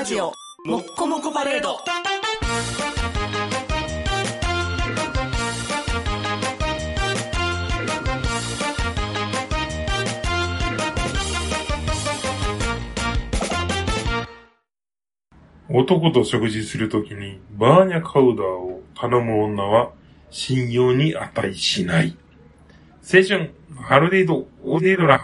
ラジオもっこもこパレード男と食事するときにバーニャカウダーを頼む女は信用に値しない。青春、ハルデイド、オデードラ。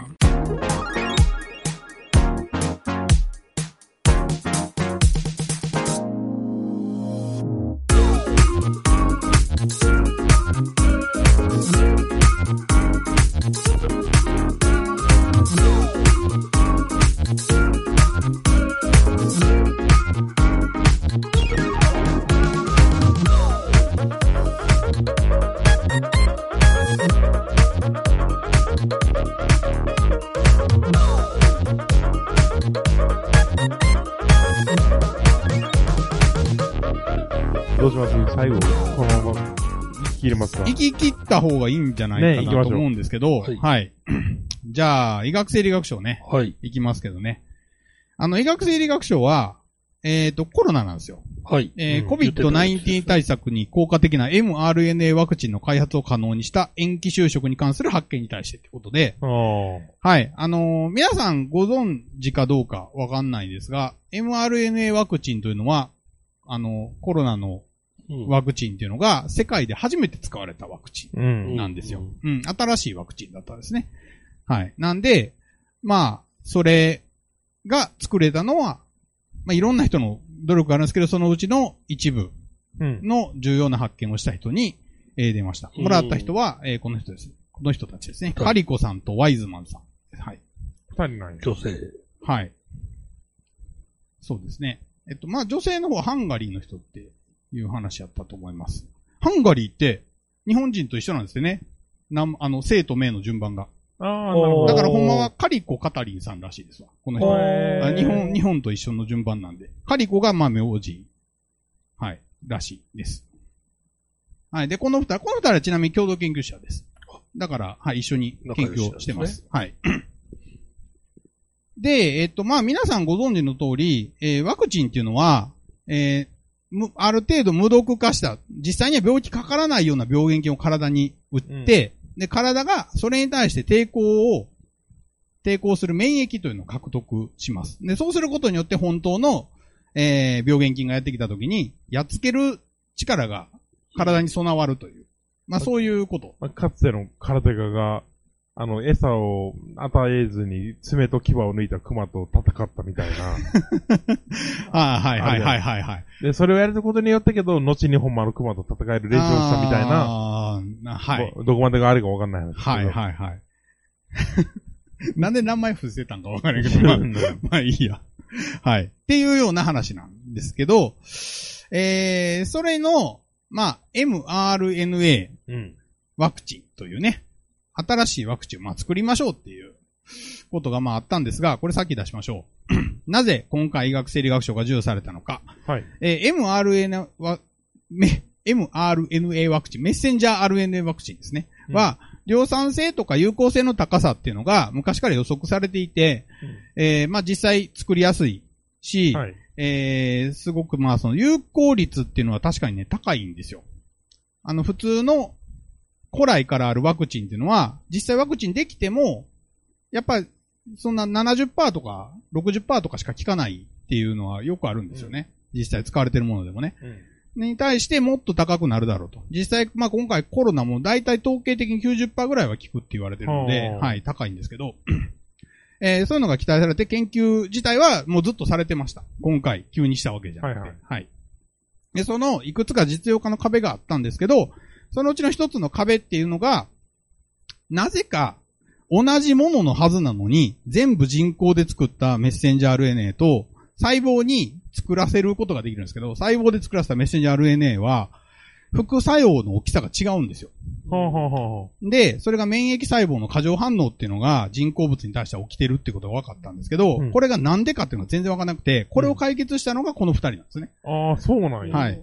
最後、このまま、切れますか行き切った方がいいんじゃないかなと思うんですけど、はいはい。じゃあ、医学生理学賞ね、はい。行きますけどね。あの、医学生理学賞は、えっ、と、コロナなんですよ。はい。えーうん COVID-19 対策に効果的な mRNA ワクチンの開発を可能にした延期就職に関する発見に対してってことで、ああ。はい。あのー皆さんご存知かどうかわかんないですが、mRNA ワクチンというのは、あの、コロナのうんワクチンっていうのが世界で初めて使われたワクチンうん。なんですよ。うん、新しいワクチンだったんですね。はい。なんで、まあ、それが作れたのは、まあ、いろんな人の努力があるんですけど、そのうちの一部うん。の重要な発見をした人に、えー出ました。もらった人は、えーこの人です。この人たちですね。はいカリコさんとワイズマンさん。はい。二人なんや。女性。はい。そうですね。えっと、まあ、女性の方はハンガリーの人っていう話やったと思います。ハンガリーって、日本人と一緒なんですよね。なんあの、生と名の順番が。ああ、なるほど。だからほんまはカリコ・カタリンさんらしいですわ。この人。日本、日本と一緒の順番なんで。カリコがまあ名字。はい。らしいです。はい。で、この二人、この二人はちなみに共同研究者です。だから、はい、一緒に研究をしてます。はい。で、えっと、まあ皆さんご存知の通り、えーワクチンっていうのは、えーむある程度無毒化した、実際には病気かからないような病原菌を体に打って、で、体がそれに対して抵抗を、抵抗する免疫というのを獲得します。で、そうすることによって本当の、えー病原菌がやってきたときに、やっつける力が体に備わるという。まあそういうこと。まあかつての空手家が、あの、餌を与えずに爪と牙を抜いた熊と戦ったみたいな。ああ、はいはいはいはいはい。で、それをやることによったけど、後にほんまの熊と戦える練習をしたみたいな、あーな。はい。どこまでがあるかわかんない話。はいはいはい。なんで名前伏せたんかわからないけど、まあ、まあいいや。はい。っていうような話なんですけど、えー、それの、まあ、mRNA うん。ワクチンというね、新しいワクチンをまあ作りましょうっていうことがまああったんですが、これさっき出しましょう。なぜ今回医学生理学賞が授与されたのか。はい。えー mRNA ワ、め mRNA ワクチン、メッセンジャー RNA ワクチンですね。うんは、量産性とか有効性の高さっていうのが昔から予測されていて、えーまあ実際作りやすいし、はい。えー、すごくまあその有効率っていうのは確かにね、高いんですよ。あの普通の古来からあるワクチンっていうのは、実際ワクチンできても、やっぱりそんな70%とか60%とかしか効かないっていうのはよくあるんですよね。実際使われてるものでもね。うん。に対してもっと高くなるだろうと。実際、まあ今回コロナも大体統計的に90%ぐらいは効くって言われてるので、はい、高いんですけど、えーそういうのが期待されて研究自体はもうずっとされてました。今回急にしたわけじゃなくて。はいはいで、そのいくつか実用化の壁があったんですけど、そのうちの一つの壁っていうのが、なぜか同じもののはずなのに、全部人工で作ったメッセンジャー RNA と、細胞に作らせることができるんですけど、細胞で作らせたメッセンジャー RNA は、副作用の大きさが違うんですよ。ほうほうほうほで、それが免疫細胞の過剰反応っていうのが人工物に対して起きてるってことが分かったんですけど、うんこれがなんでかっていうのが全然分からなくて、これを解決したのがこの二人なんですね。う。ああ、そうなんや。はい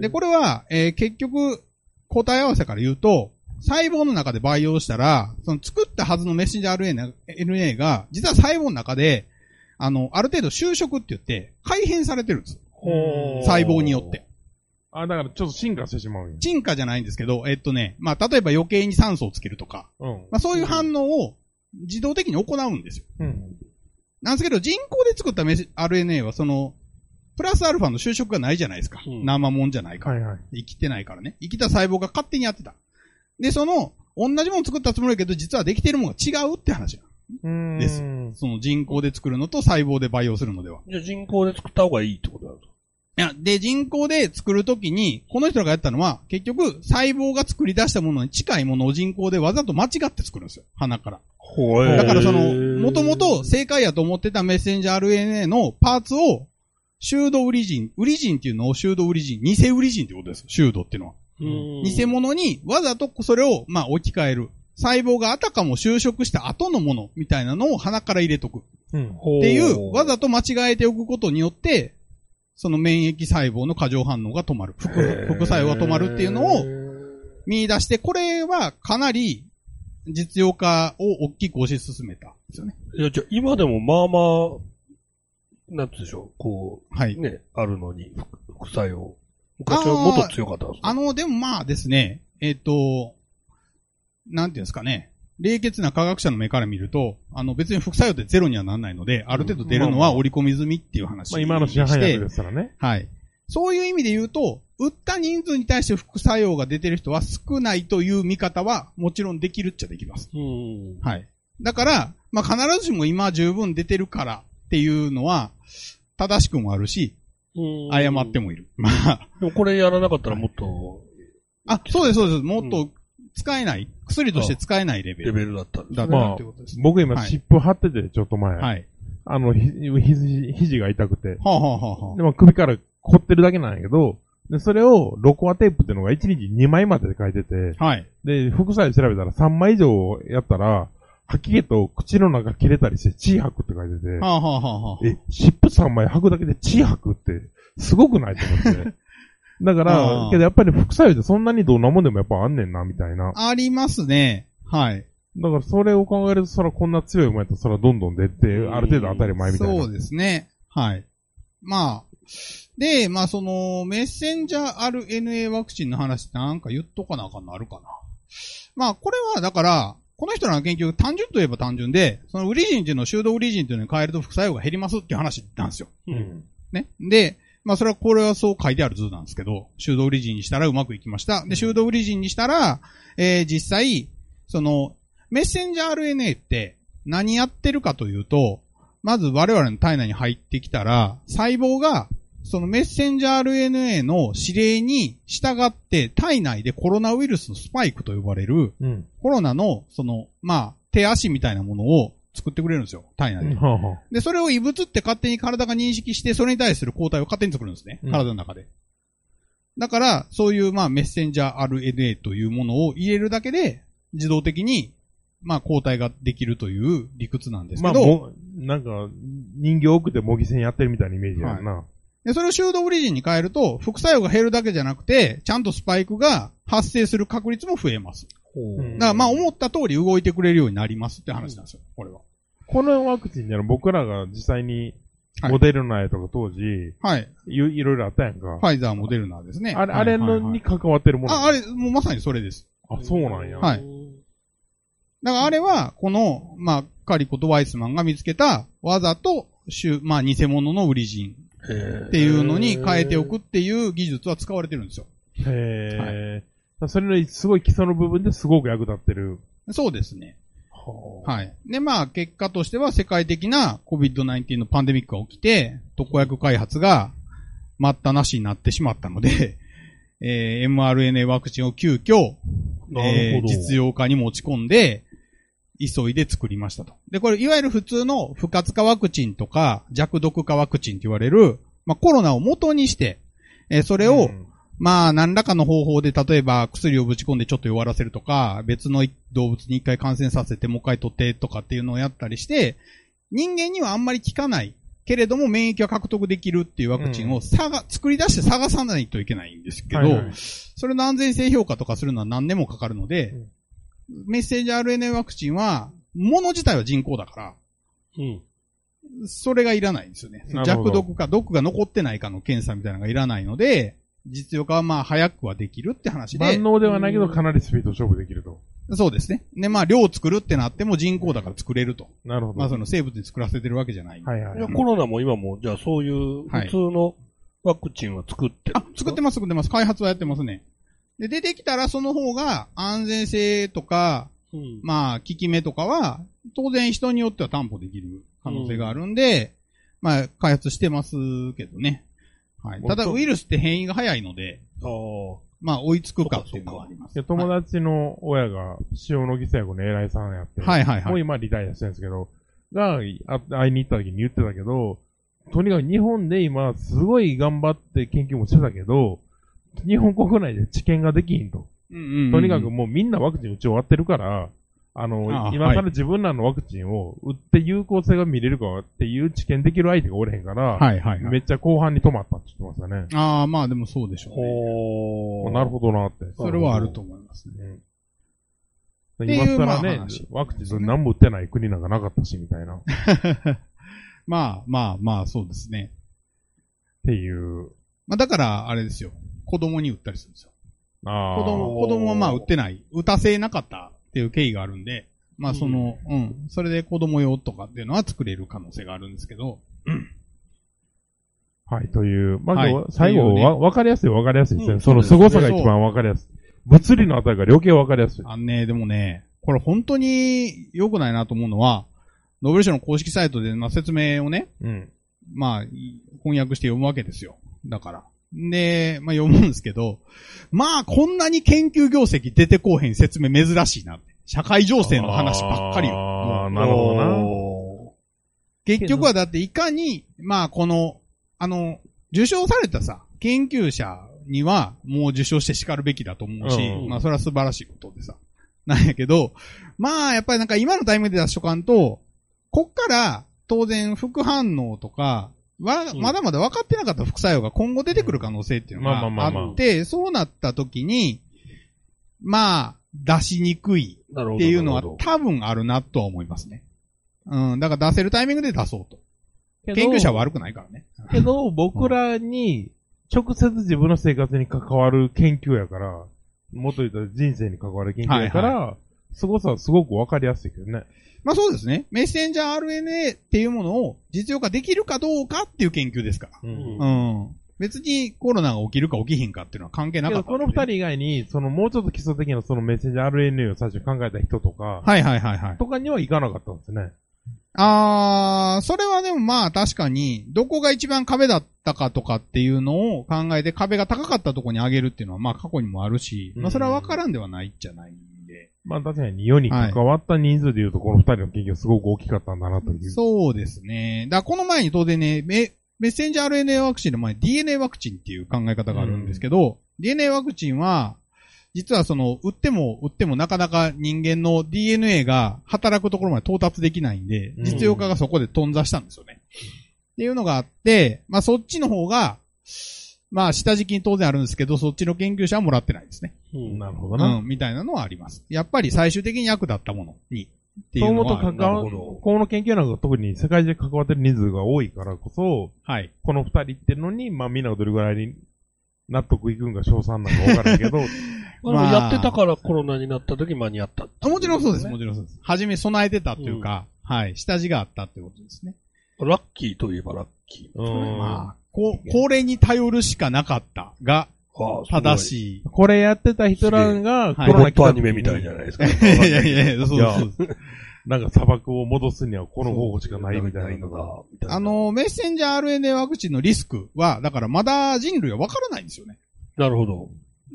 で、これは、えー結局、答え合わせから言うと、細胞の中で培養したら、その作ったはずのメッセンジャー RNA が、実は細胞の中で、あの、ある程度収縮って言って、改変されてるんです。細胞によって。。あ、だからちょっと進化してしまうんや。沈下じゃないんですけど、えっとね、まあ、例えば余計に酸素をつけるとか、うん。まあ、そういう反応を自動的に行うんですよ。うん。なんですけど、人工で作った RNA はその、プラスアルファの収縮がないじゃないですか。うん生もんじゃないから。はいはい。生きてないからね。生きた細胞が勝手にやってた。で、その、同じもの作ったつもりだけど、実はできてるものが違うって話。うーん。ですその人工で作るのと細胞で培養するのでは。じゃあ人工で作った方がいいってことだと。いや、で、人工で作るときに、この人らがやったのは、結局、細胞が作り出したものに近いものを人工でわざと間違って作るんですよ。鼻から。だからその、もともと正解やと思ってたメッセンジャー RNA のパーツを、修道ウリジン、ウリジンっていうのを修道ウリジン、偽ウリジンってことです。修道っていうのは。偽物にわざとそれを、まあ、置き換える。細胞があたかも就職した後のものみたいなのを鼻から入れとく。うん。っていう、わざと間違えておくことによって、その免疫細胞の過剰反応が止まる。副副作用が止まるっていうのを見出して、これはかなり実用化を大きく推し進めたんですよね。いや、じゃあ今でもまあまあ、なんて言うんでしょう、こう、はい。ね、あるのに、副副作用。昔はもっと強かったんですかあの、でもまあですね、えっ、と、なんていうんですかね。冷血な科学者の目から見ると、あの別に副作用ってゼロにはならないので、ある程度出るのは織り込み済みっていう話まあ今の市販薬ですからね。はい。そういう意味で言うと、打った人数に対して副作用が出てる人は少ないという見方はもちろんできるっちゃできます。うん。はい。だから、まあ、必ずしも今十分出てるからっていうのは正しくもあるし、誤っても。もいる。まあ、でもこれやらなかったらもっとあ、そうです、そうです。もっと使えない、薬として使えないレベルレベルだったんですだっね。まあたってことです。僕今はい湿布貼ってて、ちょっと前。はい。あの、ひ肘、肘が痛くて。はあ、はあはあはでも首から凝ってるだけなんやけど、で、それを、ロコアテープっていうのが1日2枚までで書いてて、あ、はい。で、副作用調べたら3枚以上やったら、吐き気と口の中切れたりして血吐くって書いてて、はあ、はあはあはあ、え、湿布3枚吐くだけで血吐くって、すごくないと思って。だかあらー、けどやっぱり副作用ってそんなにどんなもんでもやっぱあんねんな、みたいな。ありますね。はい。だからそれを考えると、そらこんな強い馬やったらそらどんどん出て、ある程度当たり前みたいな。そうですね。はい。まあ、で、まあその、メッセンジャー RNA ワクチンの話なんか言っとかなあかんのあるかな。まあこれはだから、この人らの研究単純といえば単純で、そのウリジンっていうのを修道ウリジンというのに変えると副作用が減りますっていう話なんですよ。うん。ね。で、まあそれはこれはそう書いてある図なんですけど、修道ウリジンにしたらうまくいきました。で、修道ウリジンにしたら、えー実際、その、メッセンジャー RNA って何やってるかというと、まず我々の体内に入ってきたら、細胞が、そのメッセンジャー RNA の指令に従って体内でコロナウイルスのスパイクと呼ばれる、うん。コロナの、その、まあ、手足みたいなものを作ってくれるんですよ、体内で。はあはあで、それを異物って勝手に体が認識して、それに対する抗体を勝手に作るんですね。うん体の中で。だから、そういう、まあ、メッセンジャー RNA というものを入れるだけで、自動的に、まあ、抗体ができるという理屈なんですまあ、けど、も、なんか、人形奥で模擬戦やってるみたいなイメージやんな。で、それを修道オリジンに変えると、副作用が減るだけじゃなくて、ちゃんとスパイクが発生する確率も増えます。うんだから、まあ、思った通り動いてくれるようになりますって話なんですよ、これは。このワクチンじゃ僕らが実際に、はいモデルナやとか当時、はい。い、いろいろあったやんか。ファイザー、モデルナですね。あれ、あれのはいはいはいに関わってるもの。あ、あれ、もうまさにそれです。あ、そうなんや。はいだからあれは、この、まあ、カリコとワイスマンが見つけた、わざと、しゅまあ、偽物のウリジンっっていうのに変えておくっていう技術は使われてるんですよ。へえ、それのすごい基礎の部分ですごく役立ってる。そうですね。ははい。で、まあ、結果としては世界的な COVID-19 のパンデミックが起きて、特効薬開発が待ったなしになってしまったので、えー mRNA ワクチンを急遽。えー実用化に持ち込んで、急いで作りましたと。で、これ、いわゆる普通の不活化ワクチンとか、弱毒化ワクチンって言われる、まあ、コロナを元にして、えーそれを、うんまあ、何らかの方法で、例えば薬をぶち込んでちょっと弱らせるとか、別の動物に一回感染させてもう一回取ってとかっていうのをやったりして、人間にはあんまり効かない。けれども免疫が獲得できるっていうワクチンを探、作り出して探さないといけないんですけど、はいはいそれの安全性評価とかするのは何年もかかるので、メッセージ RNA ワクチンは、もの自体は人工だから、うん。それがいらないんですよね。弱毒か毒が残ってないかの検査みたいなのがいらないので、実用化はまあ早くはできるって話で万。能ではないけど、かなりスピード勝負できると。そうですね。で、まあ量を作るってなっても人口だから作れると。なるほど。まあその生物に作らせてるわけじゃない。はいはいはい。コロナも今も、じゃあそういう普通のワクチンは作ってるあ、作ってます作ってます。開発はやってますね。で、出てきたらその方が安全性とか、うん。まあ、効き目とかは、当然人によっては担保できる可能性があるんで、まあ、開発してますけどね。はい。ただ、ウイルスって変異が早いので。まあ、追いつくかっていうのはあります。で友達の親が塩野義製薬の偉いさんやって、はいはいはいもう今リタイアしてるんですけど、が、あ会いに行った時に言ってたけど、とにかく日本で今すごい頑張って研究もしてたけど、日本国内で治験ができひんと。うんうんうんとにかくもうみんなワクチン打ち終わってるから、あの、ああ今から自分らのワクチンを打って有効性が見れるかっていう治験できる相手がおれへんから、はいはいはい。めっちゃ後半に止まったって言ってましたね。ああ、まあでもそうでしょうね。ほー。なるほどなって。それはあると思いますね。うん。今更ねまあ話、ワクチン何も打ってない国なんかなかったし、みたいな。っ まあまあまあ、そうですね。ていう。まあだから、あれですよ。子供に打ったりするんですよ。ああ。子供、子供はまあ打ってない。打たせなかったっていう経緯があるんで、まあその、うん、それで子供用とかっていうのは作れる可能性があるんですけど、はい、という。まはいず、最後というねわ、わかりやすいわかりやすいですね。うんその凄さが一番わかりやすい。物理のあたりが余計わかりやすい。あのね、でもね、これ本当に良くないなと思うのは、ノーベル賞の公式サイトで、まあ、説明をね、うん。まあ、翻訳して読むわけですよ。だから。で、まあ読むんですけど、まあこんなに研究業績出てこうへん説明珍しいな。社会情勢の話ばっかりよ。ああ、なるほどな。お結局はだっていかに、まあこの、あの、受賞されたさ、研究者にはもう受賞して叱るべきだと思うし、うんまあそれは素晴らしいことでさ。なんやけど、まあやっぱりなんか今のタイミングで出しとかんと、こっから当然副反応とか、は、うんまだまだ分かってなかった副作用が今後出てくる可能性っていうのまあまあまがあまああって、そうなった時に、まあ、出しにくい。っていうのは多分あるなとは思いますね。うん、だから出せるタイミングで出そうと。研究者は悪くないからね。けど、僕らに、直接自分の生活に関わる研究やから、もっと言ったら人生に関わる研究やから、凄さはすごくわかりやすいけどね。まあそうですね。メッセンジャー RNA っていうものを実用化できるかどうかっていう研究ですから。うん。うん。別にコロナが起きるか起きひんかっていうのは関係なかったんで、この二人以外に、そのもうちょっと基礎的なそのメッセンジャー RNA を最初考えた人とか、はいはいはいはい。とかにはいかなかったんですね。あー、それはでもまあ確かに、どこが一番壁だったかとかっていうのを考えて壁が高かったところに上げるっていうのはまあ過去にもあるし、まあそれは分からんではないじゃないんで。まあ確かに世に関わった人数で言うと、この二人の研究はすごく大きかったんだなという。そうですね。だからこの前に当然ね、メメッセンジャー RNA ワクチンの前に DNA ワクチンっていう考え方があるんですけど、DNA ワクチンは、実はその、打っても打ってもなかなか人間の DNA が働くところまで到達できないんで、うん実用化がそこで頓挫したんですよね。っていうのがあって、まあそっちの方が、まあ下敷きに当然あるんですけど、そっちの研究者はもらってないですね。うんなるほどな。うん、みたいなのはあります。やっぱり最終的に役立ったものに、っていそううのはと関わ、なるこの研究なんか特に世界中関わってる人数が多いからこそ、はい。この二人ってのに、まあみんながどれぐらいに納得いくんか賞賛なんかわからんけど、まあ、やってたからコロナになった時間に合ったっていあもちろんそうです、ねもちろんそうです。はじめ備えてたというか、はい、下地があったってことですね。ラッキーといえばラッキー。うんまあ、こう、これに頼るしかなかったが、正い。しい。これやってた人らが、はいロボットアニメみたいじゃないですか。いやいやいや、そうそう。なんか砂漠を戻すにはこの方法しかないみたいなのが。あ、の、メッセンジャー RNA ワクチンのリスクは、だからまだ人類は分からないんですよね。なるほど。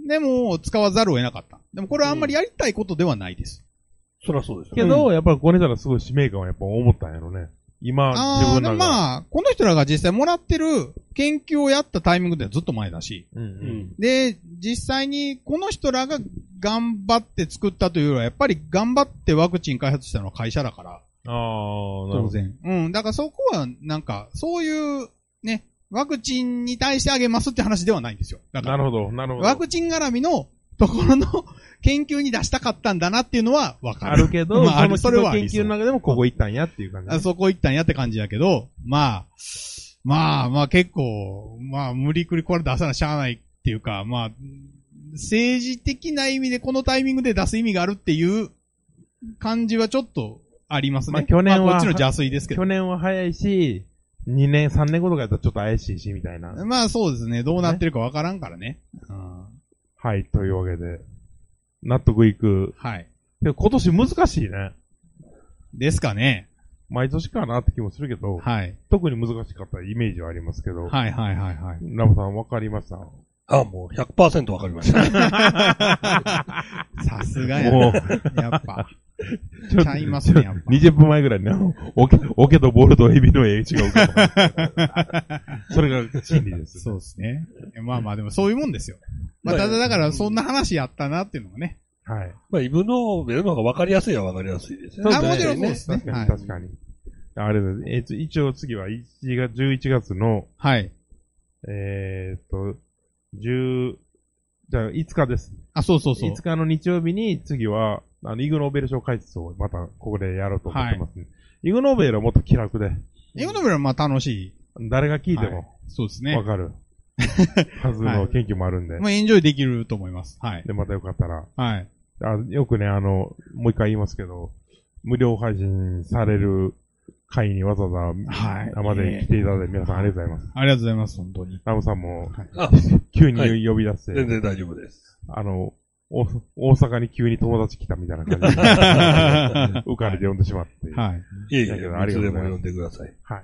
でも、使わざるを得なかった。でもこれはあんまりやりたいことではないです。そりゃそうですよね。けど、やっぱりこれたらすごい使命感はやっぱ思ったんやろね。今、自分らが。もまあ、この人らが実際もらってる研究をやったタイミングではずっと前だし、うんう。うんん。で、実際にこの人らが頑張って作ったというよりは、やっぱり頑張ってワクチン開発したのは会社だから、ああ、なるほど。当然。うん。だからそこは、なんか、そういう、ね、ワクチンに対してあげますって話ではないんですよ。だから、なるほど、なるほど。ワクチン絡みのところの研究に出したかったんだなっていうのはわかる。あるけど、まあ、ある、それは研究の中でもここ行ったんやっていう感じ。あそこ行ったんやって感じやけど、まあ、まあまあ結構、まあ無理くりこれ出さなしゃあないっていうか、まあ、政治的な意味でこのタイミングで出す意味があるっていう感じはちょっとありますね。まあ去年はまあこっちの邪推ですけど去。年は早いし、2年、3年後とかやったらちょっと怪しいし、みたいな。まあそうですね。どうなってるかわからんからね。うんはい、というわけで、納得いく。はい。けど今年難しいね。ですかね。毎年かなって気もするけど、はい。特に難しかったイメージはありますけど、はいはいはいはい。ラムさんわかりました？あ、もう100%わかりました。さすがやもうな。やっぱ。ちょっちゃいますねやっぱ20分前ぐらいにね、オケ、オケとボールとエビの絵違うかも それが真理です。そうですね。まあまあでもそういうもんですよ。まあただだからそんな話やったなっていうのがね。はい。まあ、イブノーベルの方がわかりやすいはわかりやすいですね。あもちろんそうですね確かに、はい確かに。あれです。えっと、一応次は1月、11月の、はい。えーっと、10、じゃあ5日です。あ、そうそうそう。5日の日曜日に次は、あの、イグノーベル賞解説をまたここでやろうと思ってます、ねイグノーベルはもっと気楽で、英語ノベルはまあ楽しい。誰が聞いてはいもそうですねわ。かる、はずの研究もあるんで、まあエンジョイできると思います。はい。で、またよかったら、はい。あよくね、あの、もう一回言いますけど、無料配信される会にわざわざはい生で来ていただいて皆さんありがとうございます。ありがとうございます、本当に。ラムさんもあ、急にはい呼び出して、全然大丈夫です。あの、お大阪に急に友達来たみたいな感じで、浮かれて呼んでしまって。はい。いえいえ、だけどありいつでもがとうございます呼んでください。はい。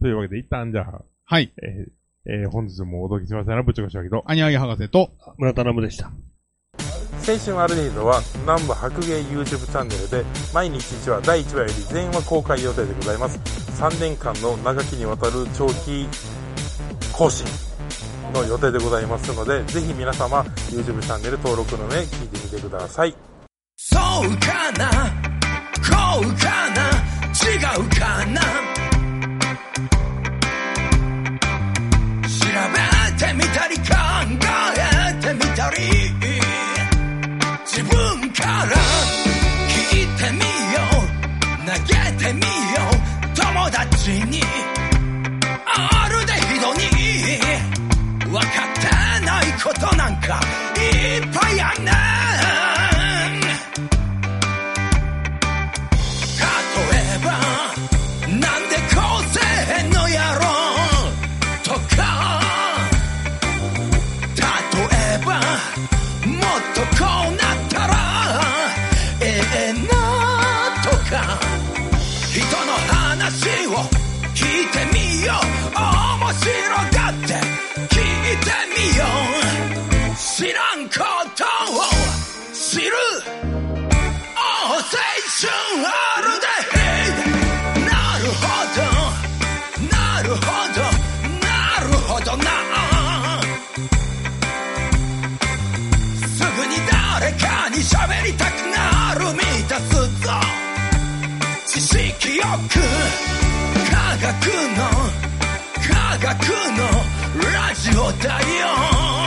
というわけで、一旦じゃあ、はい。えーえー本日もお届けしましたのは、ぶっちょかしわきと、アニワギ博士と、あ村田ナムでした。青春アルデヒドは南部白芸 YouTube チャンネルで毎日1話第1話より全話公開予定でございます3年間の長きにわたる長期更新の予定でございますのでぜひ皆様 YouTube チャンネル登録の上聞いてみてください。そうかな？こうかな？違うかな？調べてみたり考えてみたり。自分から聞いてみよう。投げてみよう。友達に。誰かに喋りたくなる満たすぞ。知識よく科学の科学のラジオだよ。